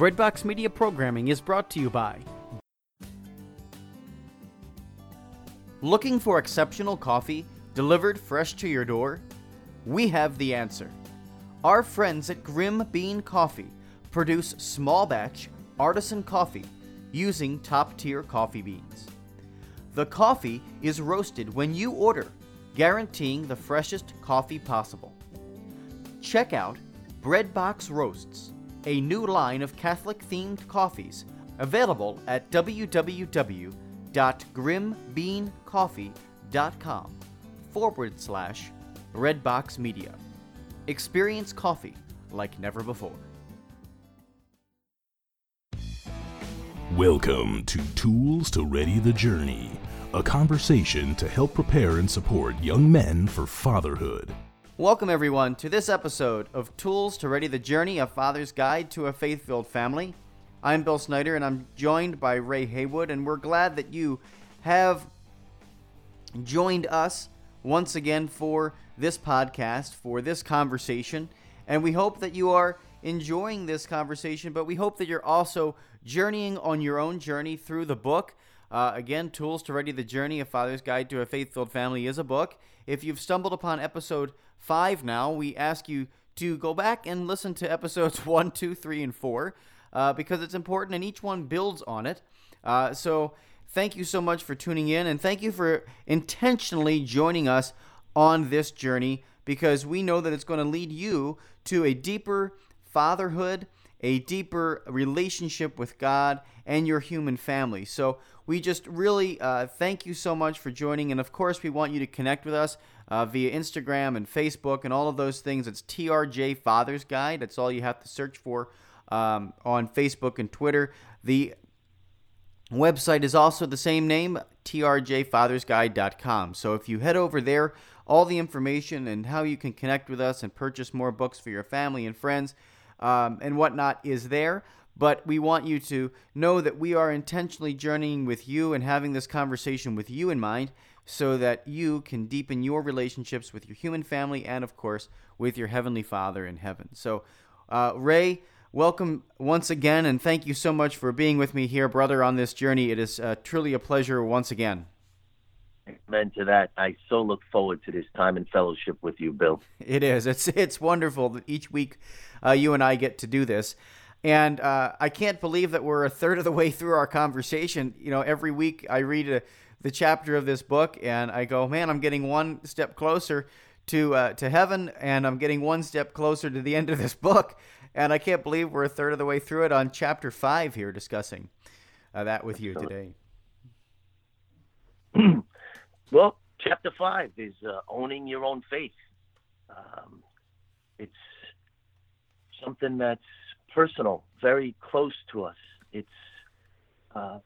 Breadbox Media programming is brought to you by. Looking for exceptional coffee delivered fresh to your door? We have the answer. Our friends at Grim Bean Coffee produce small batch artisan coffee using top tier coffee beans. The coffee is roasted when you order, guaranteeing the freshest coffee possible. Check out Breadbox Roasts, a new line of Catholic themed coffees available at www.grimbeancoffee.com forward slash Breadbox Media. Experience coffee like never before. Welcome to Tools to Ready the Journey, a conversation to help prepare and support young men for fatherhood. Welcome, everyone, to this episode of Tools to Ready the Journey, a father's guide to a faith filled family. I'm Bill Snyder, and I'm joined by Ray Haywood, and we're glad that you have joined us once again for this podcast, for this conversation. And we hope that you are enjoying this conversation, but we hope that you're also journeying on your own journey through the book. Uh, again, Tools to Ready the Journey, A Father's Guide to a Faith Filled Family is a book. If you've stumbled upon episode five now, we ask you to go back and listen to episodes one, two, three, and four uh, because it's important and each one builds on it. Uh, so, thank you so much for tuning in and thank you for intentionally joining us on this journey because we know that it's going to lead you to a deeper fatherhood, a deeper relationship with God and your human family. So we just really uh, thank you so much for joining. And of course, we want you to connect with us uh, via Instagram and Facebook and all of those things. It's TRJ Father's Guide. That's all you have to search for um, on Facebook and Twitter. The website is also the same name, trjfathersguide.com. So if you head over there, all the information and how you can connect with us and purchase more books for your family and friends um, and whatnot is there. But we want you to know that we are intentionally journeying with you and having this conversation with you in mind so that you can deepen your relationships with your human family and, of course, with your Heavenly Father in heaven. So, uh, Ray, welcome once again, and thank you so much for being with me here, brother, on this journey. It is uh, truly a pleasure once again. Amen to that. I so look forward to this time in fellowship with you, Bill. It is. It's it's wonderful that each week uh, you and I get to do this. And uh, I can't believe that we're a third of the way through our conversation. You know, every week I read a, the chapter of this book and I go, man, I'm getting one step closer to uh, to heaven, and I'm getting one step closer to the end of this book. And I can't believe we're a third of the way through it on chapter five here, discussing uh, that with you today. well, chapter five is uh, owning your own faith. Um, it's something that's personal, very close to us. It's uh,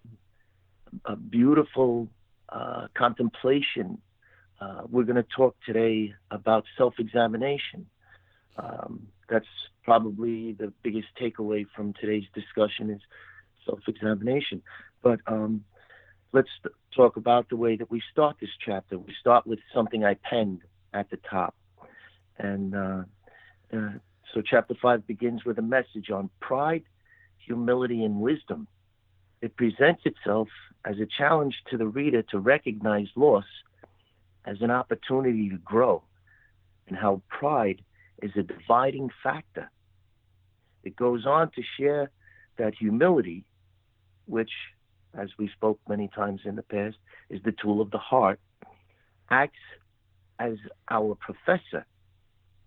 a beautiful uh, contemplation. Uh, we're going to talk today about self examination. Um, that's probably the biggest takeaway from today's discussion is self examination. But um, let's talk about the way that we start this chapter. We start with something I penned at the top. And uh, uh, so, chapter 5 begins with a message on pride, humility, and wisdom. It presents itself as a challenge to the reader to recognize loss as an opportunity to grow, and how pride is a dividing factor. It goes on to share that humility, which, as we spoke many times in the past, is the tool of the heart, acts as our professor,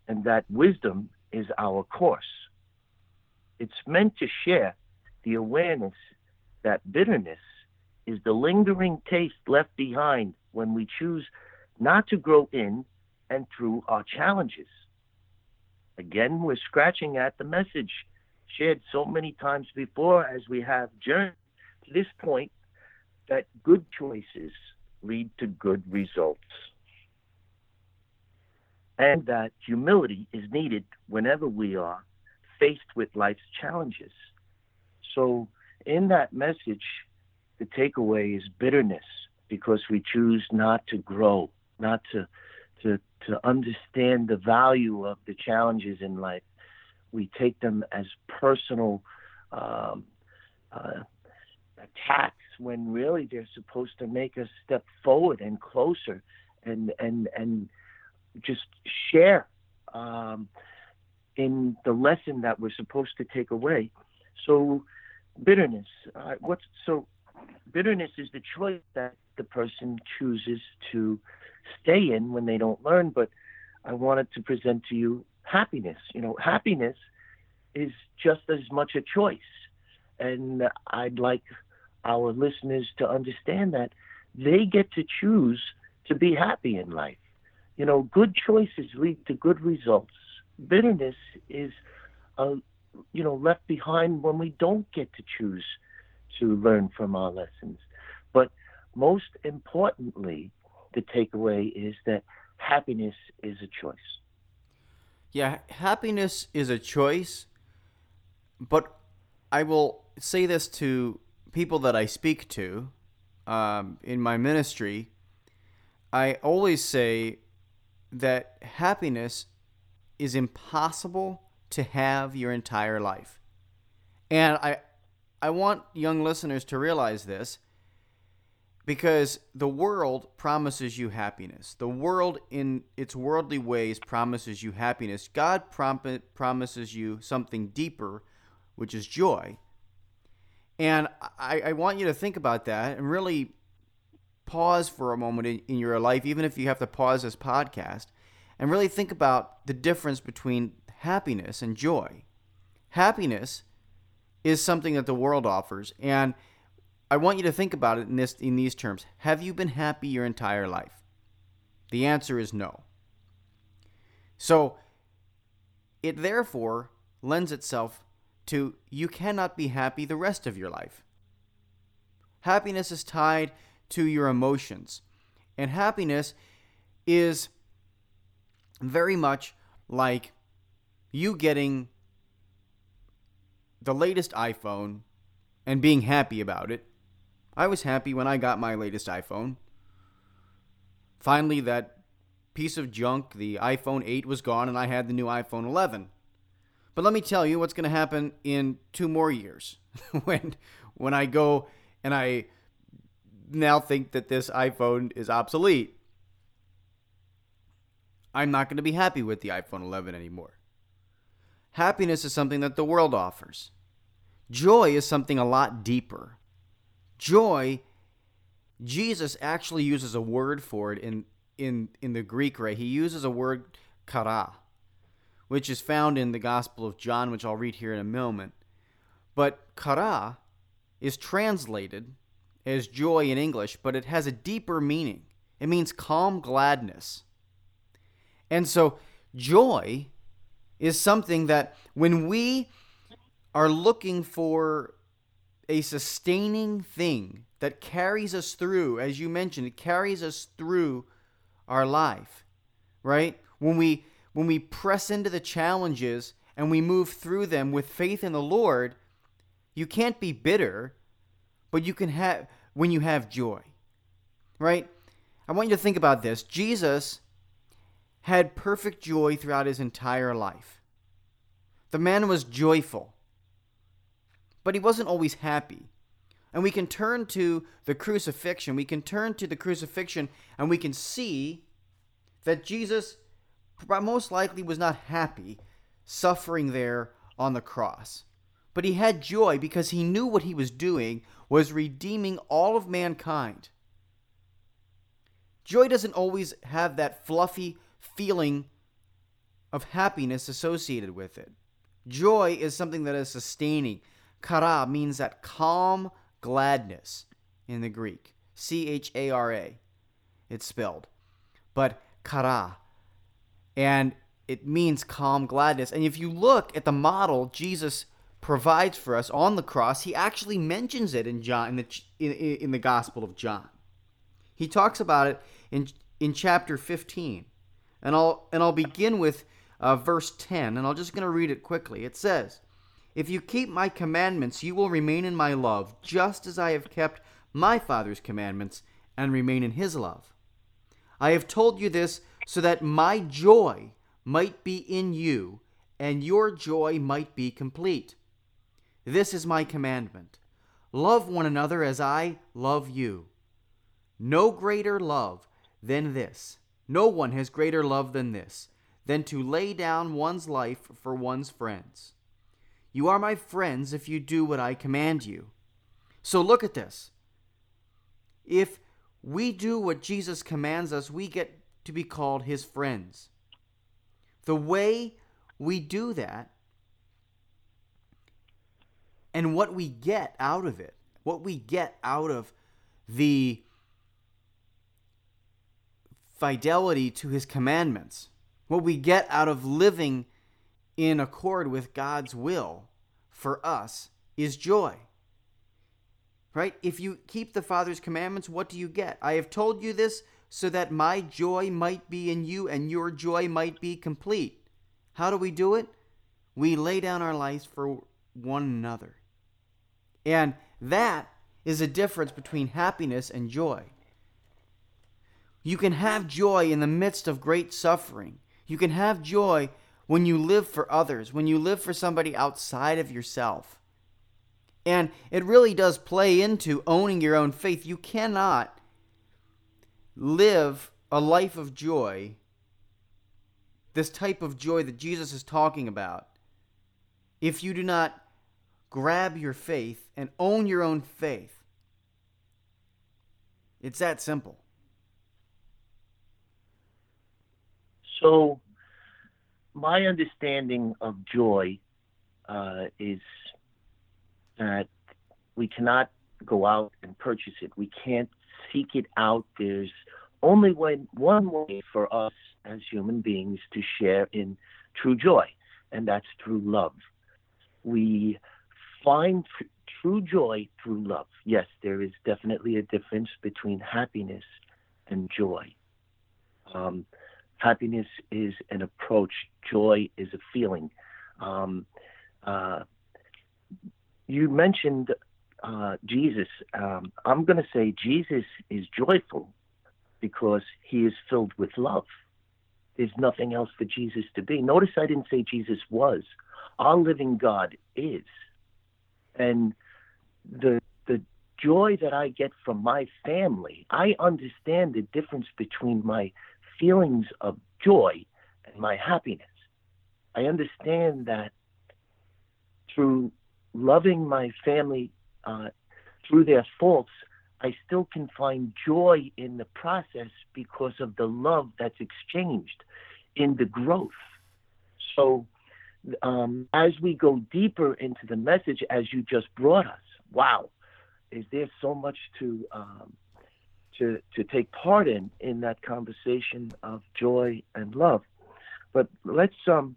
and that wisdom is our course. It's meant to share the awareness that bitterness is the lingering taste left behind when we choose not to grow in and through our challenges. Again, we're scratching at the message shared so many times before as we have journeyed to this point that good choices lead to good results and that humility is needed whenever we are faced with life's challenges. So, in that message, the takeaway is bitterness because we choose not to grow, not to, to, to understand the value of the challenges in life. We take them as personal um, uh, attacks when really they're supposed to make us step forward and closer and and and just share um, in the lesson that we're supposed to take away. So bitterness, uh, what's so bitterness is the choice that the person chooses to stay in when they don't learn. But I wanted to present to you happiness. You know, happiness is just as much a choice. And I'd like our listeners to understand that they get to choose to be happy in life. You know, good choices lead to good results. Bitterness is, uh, you know, left behind when we don't get to choose to learn from our lessons. But most importantly, the takeaway is that happiness is a choice. Yeah, happiness is a choice, but I will say this to people that I speak to um, in my ministry. I always say that happiness is impossible to have your entire life. And I I want young listeners to realize this because the world promises you happiness. The world in its worldly ways promises you happiness. God prom- promises you something deeper, which is joy. And I, I want you to think about that and really pause for a moment in, in your life, even if you have to pause this podcast, and really think about the difference between happiness and joy. Happiness is something that the world offers, and I want you to think about it in this in these terms. Have you been happy your entire life? The answer is no. So it therefore lends itself to you cannot be happy the rest of your life. Happiness is tied to your emotions. And happiness is very much like you getting the latest iPhone and being happy about it. I was happy when I got my latest iPhone. Finally, that piece of junk, the iPhone 8, was gone and I had the new iPhone 11. But let me tell you what's going to happen in two more years when when I go and I now think that this iPhone is obsolete. I'm not going to be happy with the iPhone 11 anymore. Happiness is something that the world offers. Joy is something a lot deeper. Joy, Jesus actually uses a word for it in, in, in the Greek, right? He uses a word, chara, which is found in the Gospel of John, which I'll read here in a moment. But chara is translated as joy in English, but it has a deeper meaning. It means calm gladness. And so, joy is something that when we are looking for a sustaining thing that carries us through, as you mentioned, it carries us through our life, right? When we when we press into the challenges and we move through them with faith in the Lord, you can't be bitter, but you can have when you have joy. Right? I want you to think about this. Jesus had perfect joy throughout his entire life. The man was joyful, but he wasn't always happy. And we can turn to the crucifixion. We can turn to the crucifixion and we can see that Jesus most likely was not happy suffering there on the cross. But he had joy because he knew what he was doing was redeeming all of mankind. Joy doesn't always have that fluffy feeling of happiness associated with it. Joy is something that is sustaining. Chara means that calm gladness in the Greek. C H A R A. It's spelled. But chara. And it means calm gladness. And if you look at the model Jesus provides for us on the cross, he actually mentions it in John in the in, in the Gospel of John. He talks about it in in chapter 15. And I'll and I'll begin with uh, verse 10 and I'm just going to read it quickly. It says, "If you keep my commandments, you will remain in my love, just as I have kept my Father's commandments and remain in his love. I have told you this so that my joy might be in you and your joy might be complete." This is my commandment love one another as I love you. No greater love than this. No one has greater love than this, than to lay down one's life for one's friends. You are my friends if you do what I command you. So look at this. If we do what Jesus commands us, we get to be called his friends. The way we do that and what we get out of it, what we get out of the fidelity to his commandments, what we get out of living in accord with God's will for us is joy. Right? If you keep the Father's commandments, what do you get? I have told you this so that my joy might be in you and your joy might be complete. How do we do it? We lay down our lives for one another. And that is a difference between happiness and joy. You can have joy in the midst of great suffering. You can have joy when you live for others, when you live for somebody outside of yourself. And it really does play into owning your own faith. You cannot live a life of joy, this type of joy that Jesus is talking about, if you do not grab your faith and own your own faith. It's that simple. So, my understanding of joy uh, is that we cannot go out and purchase it. We can't seek it out. There's only one, one way for us as human beings to share in true joy, and that's through love. We find tr- true joy through love. Yes, there is definitely a difference between happiness and joy. Um, Happiness is an approach. Joy is a feeling. Um, uh, you mentioned uh, Jesus. Um, I'm going to say Jesus is joyful because he is filled with love. There's nothing else for Jesus to be. Notice I didn't say Jesus was. Our living God is. And the the joy that I get from my family, I understand the difference between my feelings of joy and my happiness. I understand that through loving my family uh, through their faults, I still can find joy in the process because of the love that's exchanged in the growth. So, um, as we go deeper into the message, as you just brought us, wow, is there so much to um, to to take part in in that conversation of joy and love. But let's um,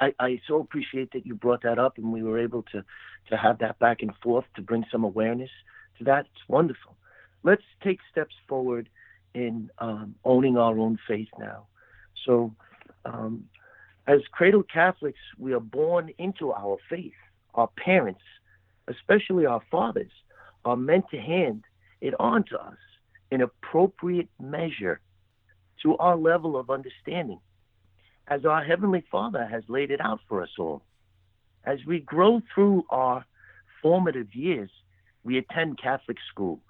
I, I so appreciate that you brought that up and we were able to to have that back and forth to bring some awareness to that. It's wonderful. Let's take steps forward in um, owning our own faith now. So, um, as cradle Catholics, we are born into our faith. Our parents, especially our fathers, are meant to hand it on to us in appropriate measure to our level of understanding, as our Heavenly Father has laid it out for us all. As we grow through our formative years, we attend Catholic school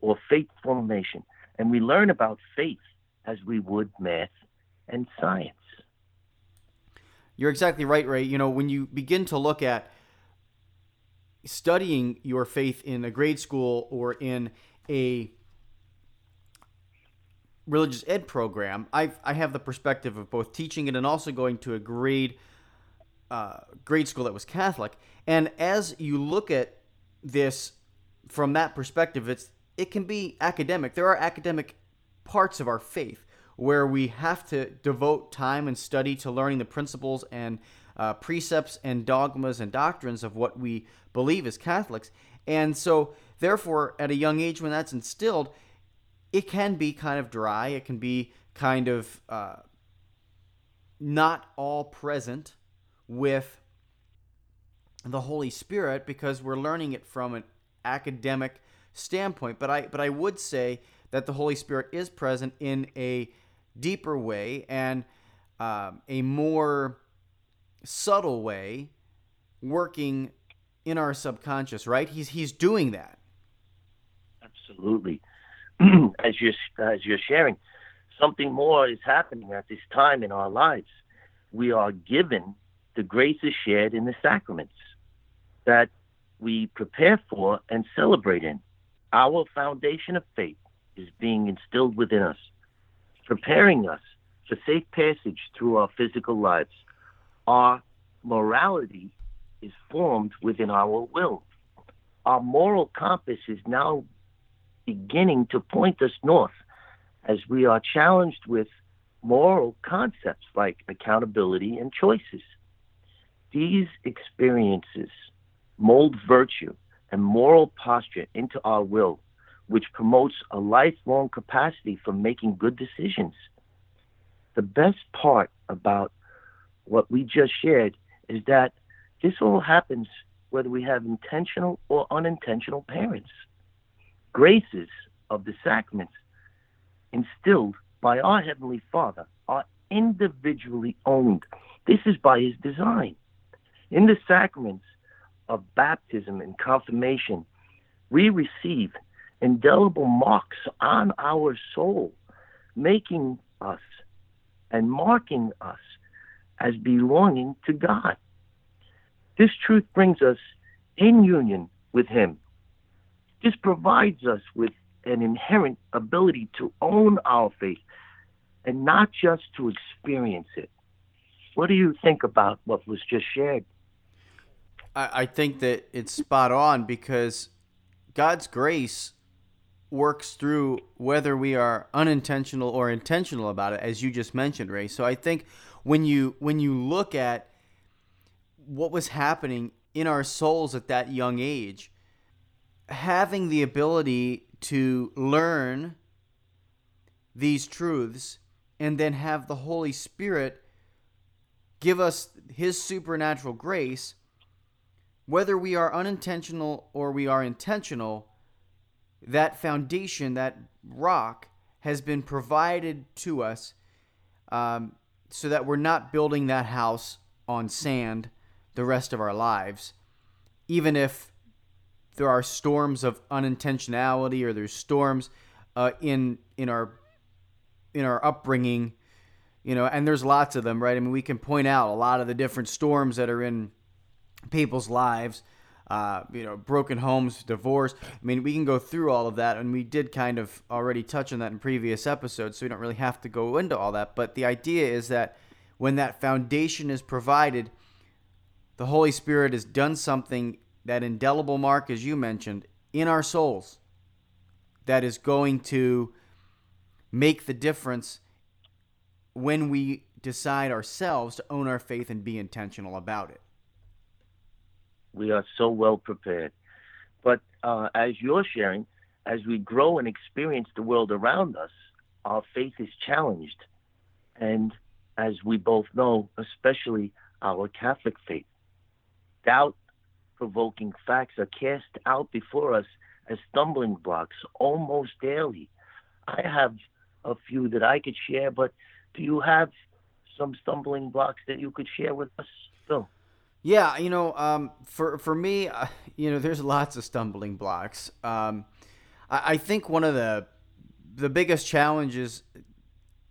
or faith formation, and we learn about faith as we would math and science. You're exactly right, Ray. You know, when you begin to look at studying your faith in a grade school or in a religious ed program, I I have the perspective of both teaching it and also going to a grade uh, grade school that was Catholic. And as you look at this from that perspective, it's it can be academic. There are academic parts of our faith where we have to devote time and study to learning the principles and uh, precepts and dogmas and doctrines of what we believe as Catholics. And so, therefore, at a young age, when that's instilled, it can be kind of dry. It can be kind of uh, not all present with the Holy Spirit because we're learning it from an academic standpoint. But I but I would say that the Holy Spirit is present in a deeper way and um, a more subtle way, working in our subconscious, right? He's he's doing that. Absolutely. as you're as you're sharing, something more is happening at this time in our lives. We are given the graces shared in the sacraments that we prepare for and celebrate in. Our foundation of faith is being instilled within us, preparing us for safe passage through our physical lives. Our morality is formed within our will. Our moral compass is now beginning to point us north as we are challenged with moral concepts like accountability and choices. These experiences mold virtue and moral posture into our will, which promotes a lifelong capacity for making good decisions. The best part about what we just shared is that this all happens whether we have intentional or unintentional parents. Graces of the sacraments instilled by our Heavenly Father are individually owned. This is by His design. In the sacraments of baptism and confirmation, we receive indelible marks on our soul, making us and marking us as belonging to God. This truth brings us in union with Him. This provides us with an inherent ability to own our faith and not just to experience it. What do you think about what was just shared? I, I think that it's spot on because God's grace works through whether we are unintentional or intentional about it, as you just mentioned, Ray. So I think when you when you look at what was happening in our souls at that young age, having the ability to learn these truths and then have the Holy Spirit give us his supernatural grace whether we are unintentional or we are intentional, that foundation, that rock, has been provided to us um, so that we're not building that house on sand the rest of our lives, even if there are storms of unintentionality or there's storms uh, in in our in our upbringing, you know, and there's lots of them, right? I mean, we can point out a lot of the different storms that are in people's lives. Uh, you know, broken homes, divorce. I mean, we can go through all of that, and we did kind of already touch on that in previous episodes, so we don't really have to go into all that. But the idea is that when that foundation is provided, the Holy Spirit has done something, that indelible mark, as you mentioned, in our souls, that is going to make the difference when we decide ourselves to own our faith and be intentional about it. We are so well prepared. But uh, as you're sharing, as we grow and experience the world around us, our faith is challenged. And as we both know, especially our Catholic faith, doubt provoking facts are cast out before us as stumbling blocks almost daily. I have a few that I could share, but do you have some stumbling blocks that you could share with us, Bill? Yeah, you know, um, for for me, uh, you know, there's lots of stumbling blocks. Um, I, I, think one of the the biggest challenges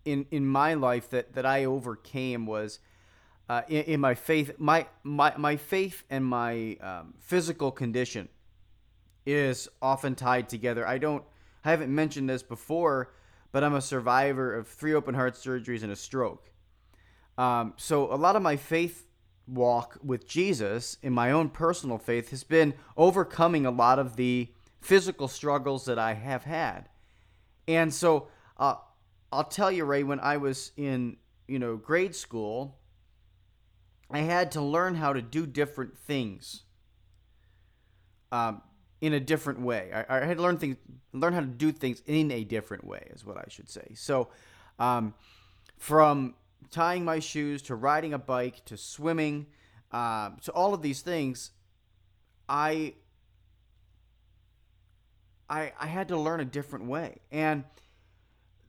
in in my life that that I overcame was uh, in, in, my faith. My my my faith and my um, physical condition is often tied together. I don't. I haven't mentioned this before, but I'm a survivor of three open heart surgeries and a stroke. Um, so a lot of my faith walk with Jesus in my own personal faith has been overcoming a lot of the physical struggles that I have had. And so uh, I'll tell you, Ray, when I was in you know grade school, I had to learn how to do different things um, in a different way. I, I, had to learn things, learn how to do things in a different way, is what I should say. So, um, from tying my shoes to riding a bike to swimming um, to all of these things, I, I I had to learn a different way, and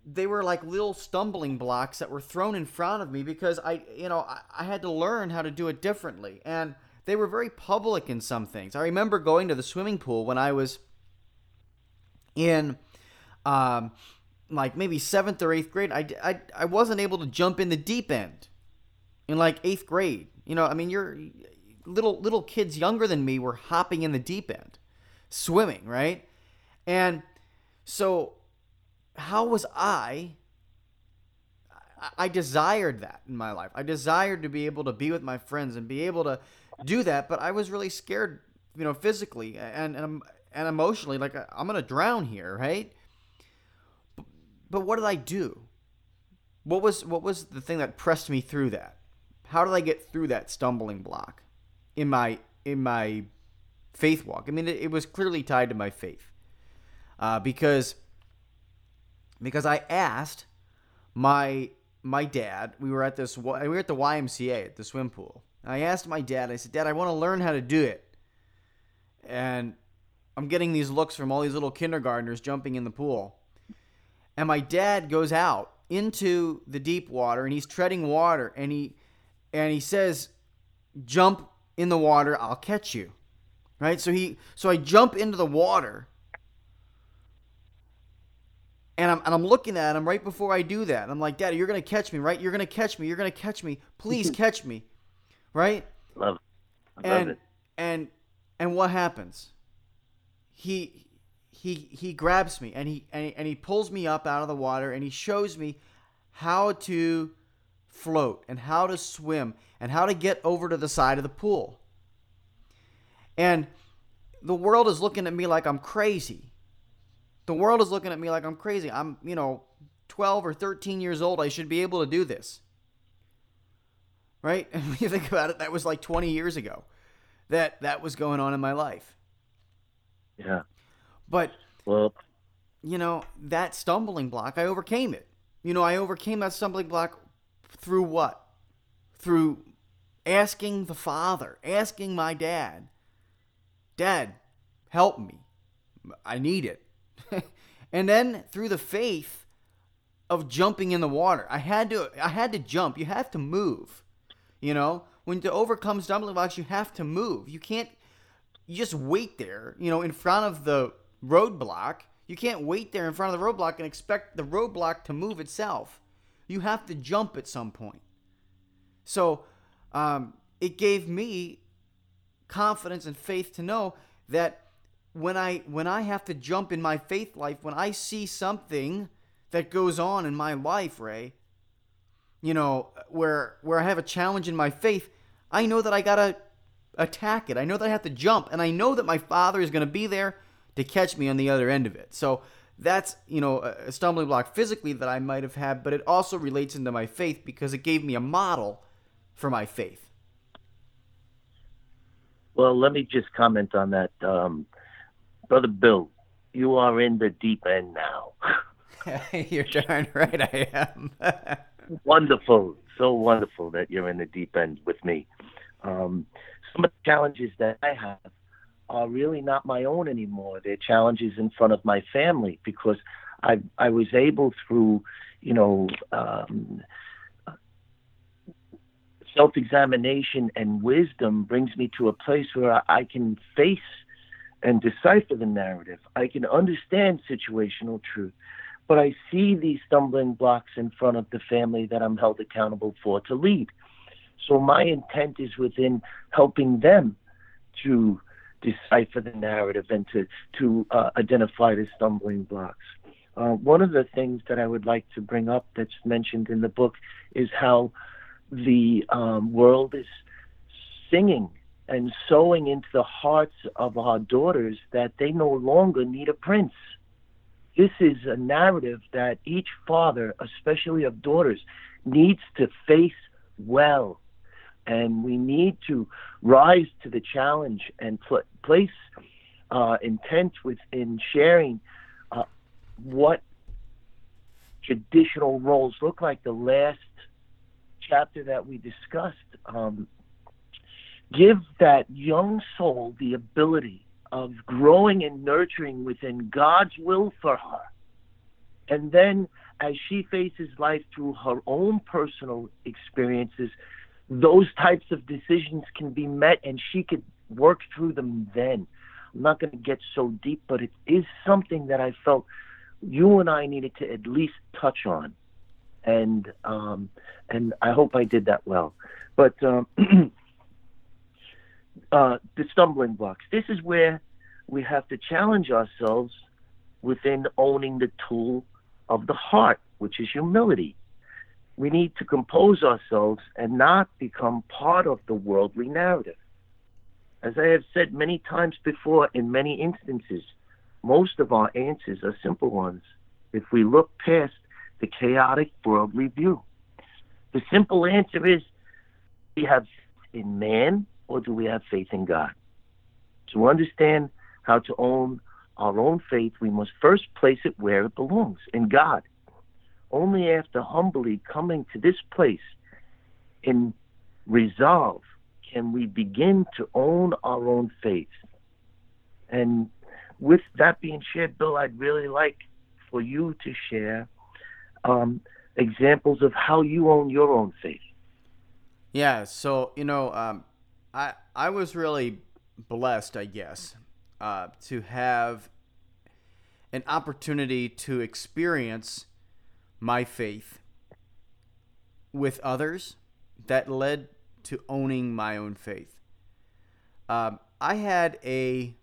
they were like little stumbling blocks that were thrown in front of me because I you know I, I had to learn how to do it differently, and they were very public in some things. I remember going to the swimming pool when I was in um, like maybe seventh or eighth grade. I, I, I wasn't able to jump in the deep end in like eighth grade. You know, I mean, you're little little kids younger than me were hopping in the deep end, swimming, right? And so, how was I? I desired that in my life. I desired to be able to be with my friends and be able to do that, but I was really scared, you know, physically and and, and emotionally. Like I'm gonna drown here, right? But, what did I do? What was what was the thing that pressed me through that? How did I get through that stumbling block in my in my faith walk? I mean, it, it was clearly tied to my faith uh, because because I asked my my dad. We were at this we were at the YMCA at the swim pool. I asked my dad. I said, "Dad, I want to learn how to do it." And I'm getting these looks from all these little kindergartners jumping in the pool. And my dad goes out into the deep water and he's treading water and he and he says, "Jump in the water, I'll catch you." Right? So he so I jump into the water. And I'm, and I'm looking at him right before I do that. I'm like, Daddy, you're going to catch me, right? You're going to catch me. You're going to catch me. Please catch me. Right? Love, I and, love it. And and what happens? He he he grabs me and he, and he and he pulls me up out of the water and he shows me how to float and how to swim and how to get over to the side of the pool. And the world is looking at me like I'm crazy. The world is looking at me like I'm crazy. I'm, you know, 12 or 13 years old. I should be able to do this. Right? And when you think about it, that was like 20 years ago that that was going on in my life. Yeah. But, Well, you know, that stumbling block, I overcame it. You know, I overcame that stumbling block through what? Through asking the Father, asking my dad, Dad, help me. I need it. And then through the faith of jumping in the water. I had to I had to jump. You have to move. You know, when to overcome stumbling blocks, you have to move. You can't you just wait there, you know, in front of the roadblock. You can't wait there in front of the roadblock and expect the roadblock to move itself. You have to jump at some point. So um, it gave me confidence and faith to know that when I when I have to jump in my faith life, when I see something that goes on in my life, Ray, you know, where where I have a challenge in my faith, I know that I gotta attack it. I know that I have to jump, and I know that my father is gonna be there to catch me on the other end of it. So that's you know a stumbling block physically that I might have had, but it also relates into my faith because it gave me a model for my faith. well, let me just comment on that, um, brother Bill. You are in the deep end now. You're darn right I am. wonderful, so wonderful that you're in the deep end with me. Um, some of the challenges that I have are really not my own anymore. They're challenges in front of my family because I I was able through, you know, um, self-examination and wisdom brings me to a place where I, I can face and decipher the narrative. I can understand situational truth but I see these stumbling blocks in front of the family that I'm held accountable for to lead. So my intent is within helping them to decipher the narrative and to to uh, identify the stumbling blocks. Uh, one of the things that I would like to bring up that's mentioned in the book is how the um, world is singing and sowing into the hearts of our daughters that they no longer need a prince this is a narrative that each father, especially of daughters, needs to face well. And we need to rise to the challenge and pl- place uh, intent within sharing uh, what traditional roles look like. The last chapter that we discussed um, give that young soul the ability of growing and nurturing within God's will for her. And then as she faces life through her own personal experiences, those types of decisions can be met and she could work through them then. I'm not going to get so deep, but it is something that I felt you and I needed to at least touch on. And um, and I hope I did that well. But um, uh, the stumbling blocks. This is where we have to challenge ourselves within owning the tool of the heart, which is humility. We need to compose ourselves and not become part of the worldly narrative. As I have said many times before, in many instances, most of our answers are simple ones if we look past the chaotic worldly view. The simple answer is we have in man or do we have faith in God? To understand how to own our own faith, we must first place it where it belongs in God. Only after humbly coming to this place in resolve can we begin to own our own faith. And with that being shared, Bill, I'd really like for you to share um, examples of how you own your own faith. Yeah, so you know, um, I I was really blessed, I guess, uh, to have an opportunity to experience my faith with others that led to owning my own faith. Um, I had a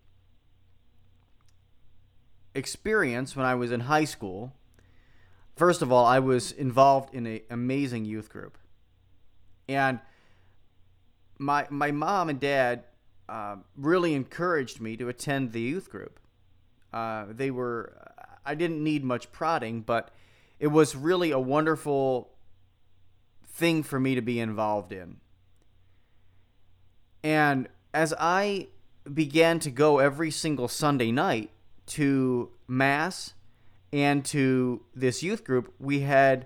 experience when I was in high school. First of all, I was involved in an amazing youth group, and my my mom and dad uh, really encouraged me to attend the youth group. Uh, they were I didn't need much prodding, but it was really a wonderful thing for me to be involved in. And as I began to go every single Sunday night to Mass and to this youth group, we had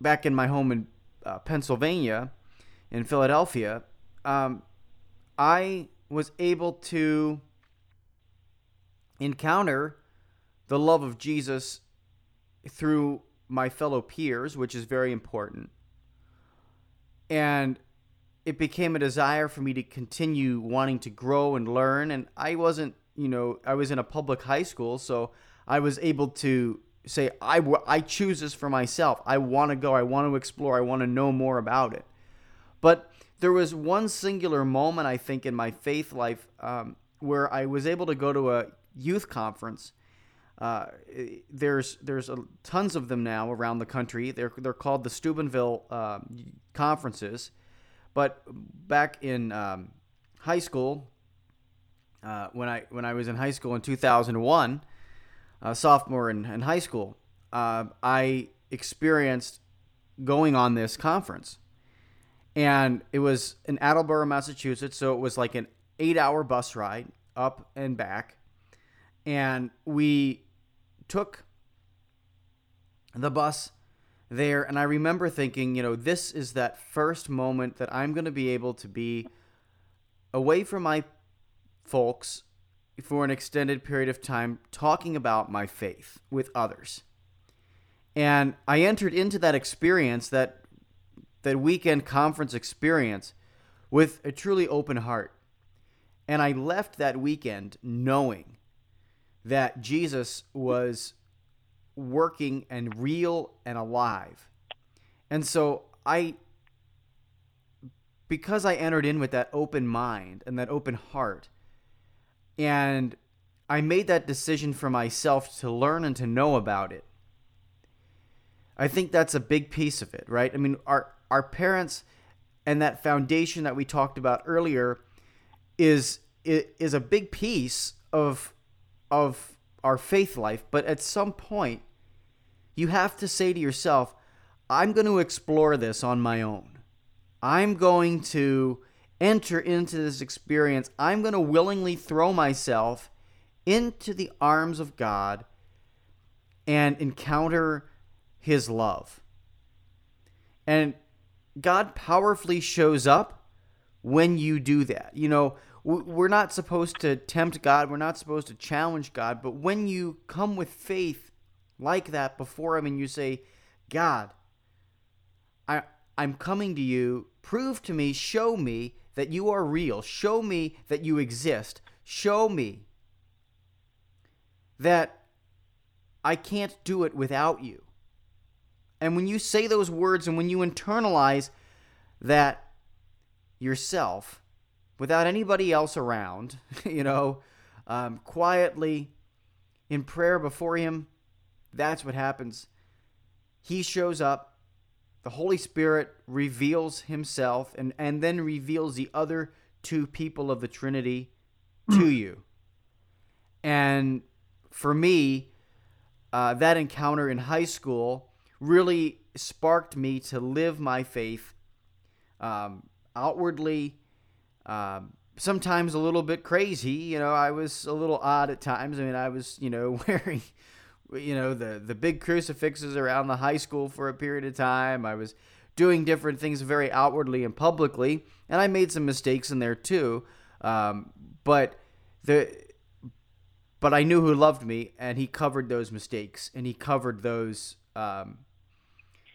back in my home in uh, Pennsylvania, in Philadelphia, um, I was able to encounter the love of Jesus through my fellow peers, which is very important. And it became a desire for me to continue wanting to grow and learn. And I wasn't, you know, I was in a public high school, so I was able to say, I, I choose this for myself. I want to go, I want to explore, I want to know more about it. But there was one singular moment, I think, in my faith life um, where I was able to go to a youth conference. Uh, there's there's a, tons of them now around the country. They're they're called the Steubenville uh, conferences, but back in um, high school, uh, when I when I was in high school in 2001, uh, sophomore in, in, high school, uh, I experienced going on this conference, and it was in Attleboro, Massachusetts. So it was like an eight-hour bus ride up and back, and we took the bus there and I remember thinking, you know, this is that first moment that I'm going to be able to be away from my folks for an extended period of time talking about my faith with others. And I entered into that experience that that weekend conference experience with a truly open heart. And I left that weekend knowing that Jesus was working and real and alive. And so I because I entered in with that open mind and that open heart and I made that decision for myself to learn and to know about it. I think that's a big piece of it, right? I mean, our our parents and that foundation that we talked about earlier is is a big piece of of our faith life, but at some point, you have to say to yourself, I'm going to explore this on my own. I'm going to enter into this experience. I'm going to willingly throw myself into the arms of God and encounter His love. And God powerfully shows up when you do that. You know, we're not supposed to tempt God, we're not supposed to challenge God, but when you come with faith like that before Him and you say, God, I, I'm coming to you. Prove to me, show me that you are real. Show me that you exist. Show me that I can't do it without you. And when you say those words and when you internalize that yourself without anybody else around, you know, um, quietly in prayer before Him, that's what happens. He shows up, the Holy Spirit reveals Himself, and, and then reveals the other two people of the Trinity to you. And for me, uh, that encounter in high school really sparked me to live my faith um, outwardly. Um, sometimes a little bit crazy. You know, I was a little odd at times. I mean, I was, you know, wearing, you know, the the big crucifixes around the high school for a period of time. I was doing different things very outwardly and publicly, and I made some mistakes in there too. Um, but the but I knew who loved me, and he covered those mistakes, and he covered those um,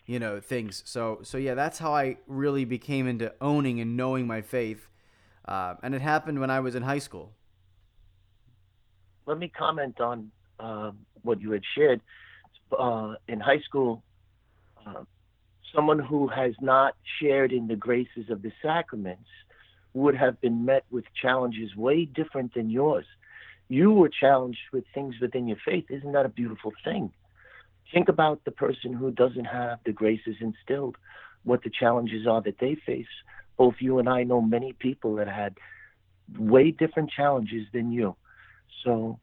you know things. So so yeah that's how i really became into owning and knowing my faith. Uh, and it happened when i was in high school. Let me comment on uh, what you had shared. Uh, in high school uh, someone who has not shared in the graces of the sacraments would have been met with challenges way different than yours. You were challenged with things within your faith. Isn't that a beautiful thing Think about the person who doesn't have the graces instilled, what the challenges are that they face. Both you and I know many people that had way different challenges than you. So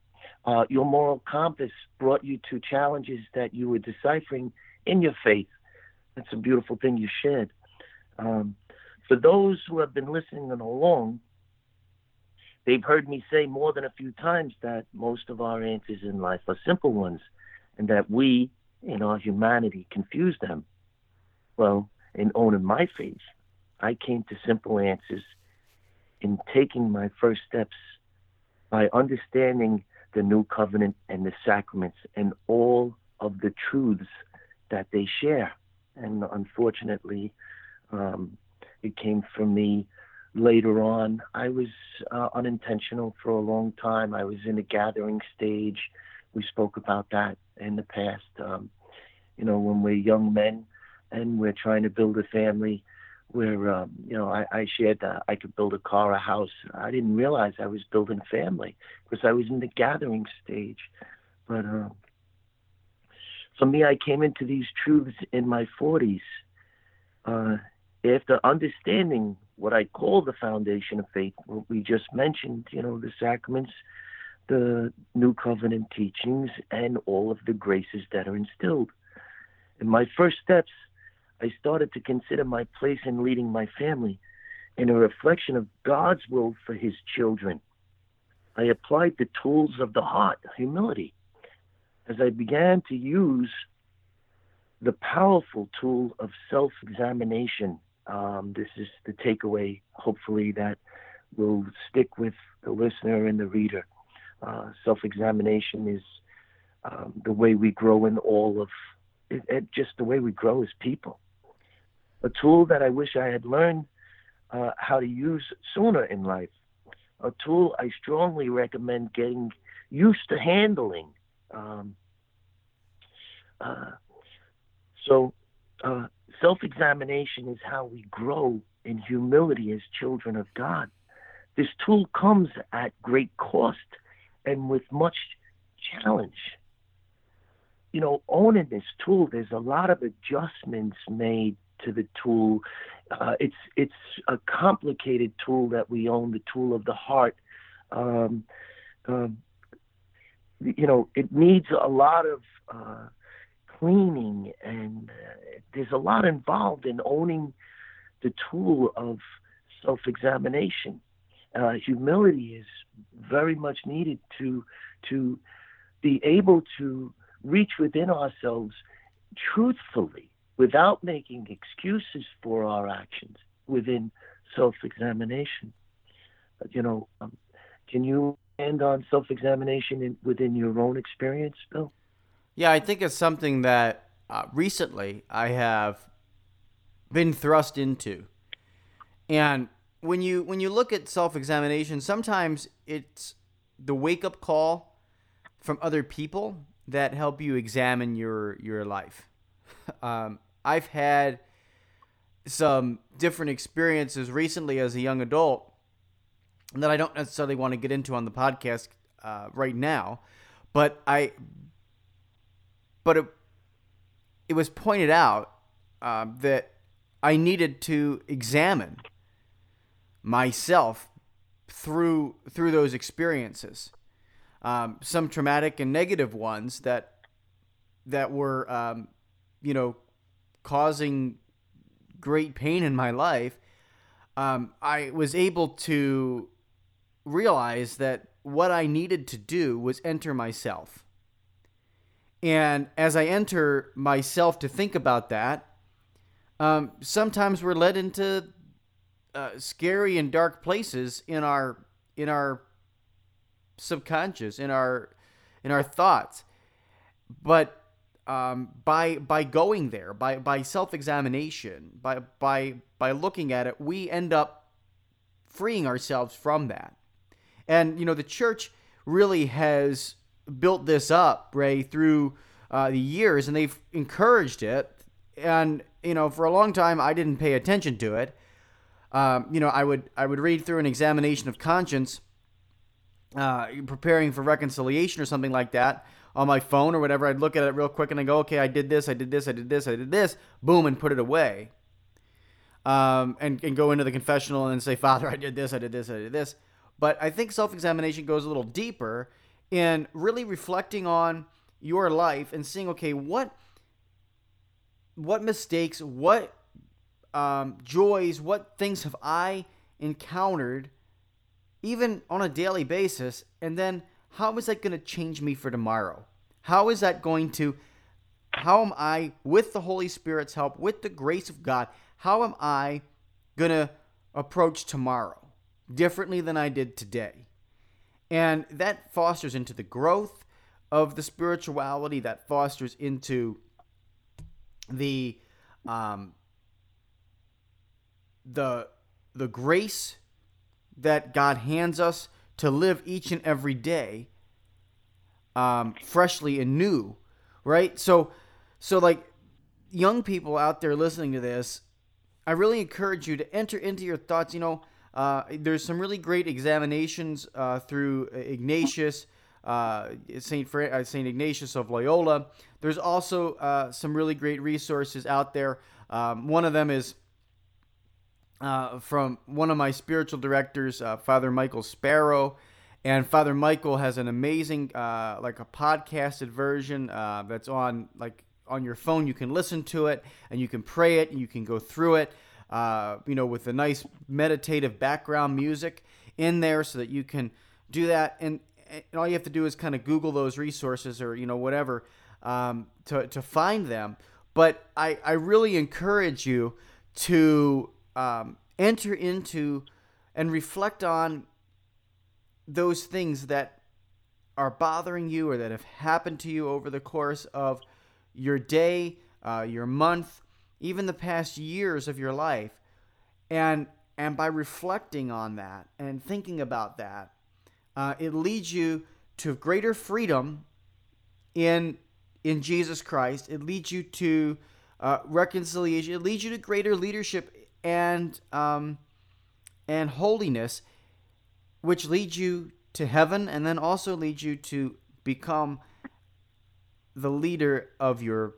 uh, your moral compass brought you to challenges that you were deciphering in your faith. That's a beautiful thing you shared. Um, for those who have been listening along, they've heard me say more than a few times that most of our answers in life are simple ones and that we, in our humanity, confuse them. Well, in owning my faith, I came to simple answers in taking my first steps by understanding the new covenant and the sacraments and all of the truths that they share. And unfortunately, um, it came from me later on. I was uh, unintentional for a long time. I was in a gathering stage. We spoke about that in the past. Um, you know, when we're young men and we're trying to build a family, where um, you know I, I shared that I could build a car, a house. I didn't realize I was building a family because I was in the gathering stage. But uh, for me, I came into these truths in my 40s uh, after understanding what I call the foundation of faith. What we just mentioned, you know, the sacraments, the New Covenant teachings and all of the graces that are instilled. In my first steps, I started to consider my place in leading my family in a reflection of God's will for his children. I applied the tools of the heart, humility, as I began to use the powerful tool of self examination. Um, this is the takeaway, hopefully, that will stick with the listener and the reader. Uh, self-examination is um, the way we grow in all of it, it, just the way we grow as people. A tool that I wish I had learned uh, how to use sooner in life. A tool I strongly recommend getting used to handling. Um, uh, so, uh, self examination is how we grow in humility as children of God. This tool comes at great cost and with much challenge. You know, owning this tool, there's a lot of adjustments made to the tool. Uh, it's it's a complicated tool that we own, the tool of the heart. Um, um, you know, it needs a lot of uh, cleaning, and uh, there's a lot involved in owning the tool of self-examination uh, humility is very much needed to to be able to reach within ourselves truthfully without making excuses for our actions within self-examination you know um, can you end on self-examination within your own experience bill yeah i think it's something that uh, recently i have been thrust into. And when you when you look at self-examination, sometimes it's the wake-up call from other people that help you examine your your life. Um, I've had some different experiences recently as a young adult that I don't necessarily want to get into on the podcast uh, right now, but I, but it, it was pointed out uh, that I needed to examine myself through through those experiences, um, some traumatic and negative ones that that were um, you know causing great pain in my life. Um, I was able to realize that what I needed to do was enter myself. And as I enter myself to think about that, um, sometimes we're led into uh, scary and dark places in our in our subconscious, in our in our thoughts. But um, by by going there, by by self examination, by by by looking at it, we end up freeing ourselves from that. And you know, the church really has built this up, Ray, through uh, the years, and they've encouraged it. And you know, for a long time, I didn't pay attention to it. Um, you know, I would I would read through an examination of conscience, uh, preparing for reconciliation or something like that on my phone or whatever. I'd look at it real quick and I go, okay, I did this, I did this, I did this, I did this, boom, and put it away. Um, and, and go into the confessional and say, Father, I did this, I did this, I did this. But I think self examination goes a little deeper in really reflecting on your life and seeing, okay, what what mistakes, what um, joys, what things have I encountered, even on a daily basis, and then how is that going to change me for tomorrow? How is that going to, how am I, with the Holy Spirit's help, with the grace of God, how am I going to approach tomorrow? differently than I did today. And that fosters into the growth of the spirituality, that fosters into the um, the the grace that God hands us to live each and every day um, freshly and new, right? So, so like young people out there listening to this, I really encourage you to enter into your thoughts. You know, uh, there's some really great examinations uh, through Ignatius, uh, Saint uh, Saint Ignatius of Loyola. There's also uh, some really great resources out there. Um, one of them is from one of my spiritual directors, Father Michael Sparrow. And Father Michael has an amazing, like a podcasted version that's on like on your phone. You can listen to it and you can pray it and you can go through it uh, you know, with a nice meditative background music in there so that you can do that. And, and all you have to do is kind of Google those resources or, you know, whatever um, to, to find them. But I, I really encourage you to um, enter into and reflect on those things that are bothering you or that have happened to you over the course of your day, uh, your month, even the past years of your life. And and by reflecting on that and thinking about that, uh, it leads you to greater freedom in in Jesus Christ. It leads you to uh, reconciliation. It leads you to greater leadership and um, and holiness, which leads you to heaven, and then also leads you to become the leader of your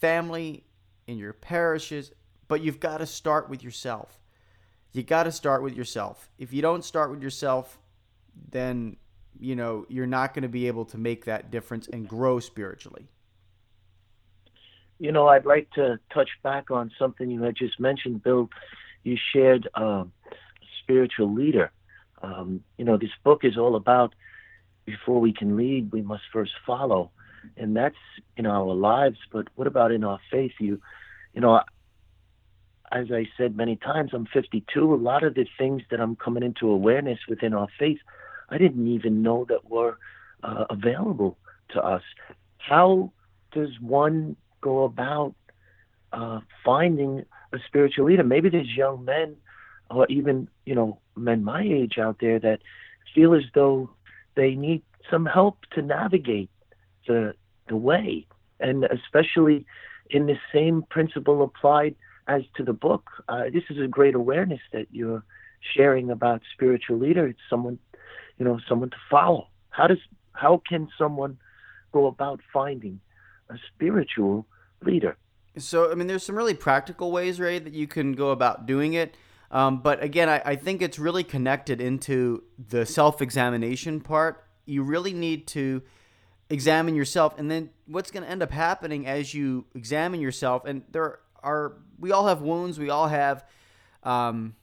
family in your parishes, but you've got to start with yourself. You got to start with yourself. If you don't start with yourself, then you know you're not going to be able to make that difference and grow spiritually. You know, I'd like to touch back on something you had just mentioned, Bill. You shared uh, spiritual leader. Um, you know, this book is all about before we can lead, we must first follow and that's in our lives. But what about in our faith? You, you know, as I said many times, I'm 52. A lot of the things that I'm coming into awareness within our faith, I didn't even know that were uh, available to us. How does one go about uh, finding a spiritual leader. Maybe there's young men or even, you know, men my age out there that feel as though they need some help to navigate the the way. And especially in the same principle applied as to the book. Uh, this is a great awareness that you're sharing about spiritual leader. It's someone, you know, someone to follow. How does how can someone go about finding a spiritual leader? So, I mean, there's some really practical ways, Ray, that you can go about doing it. Um, but again, I, I think it's really connected into the self examination part. You really need to examine yourself. And then what's going to end up happening as you examine yourself, and there are, we all have wounds, we all have um,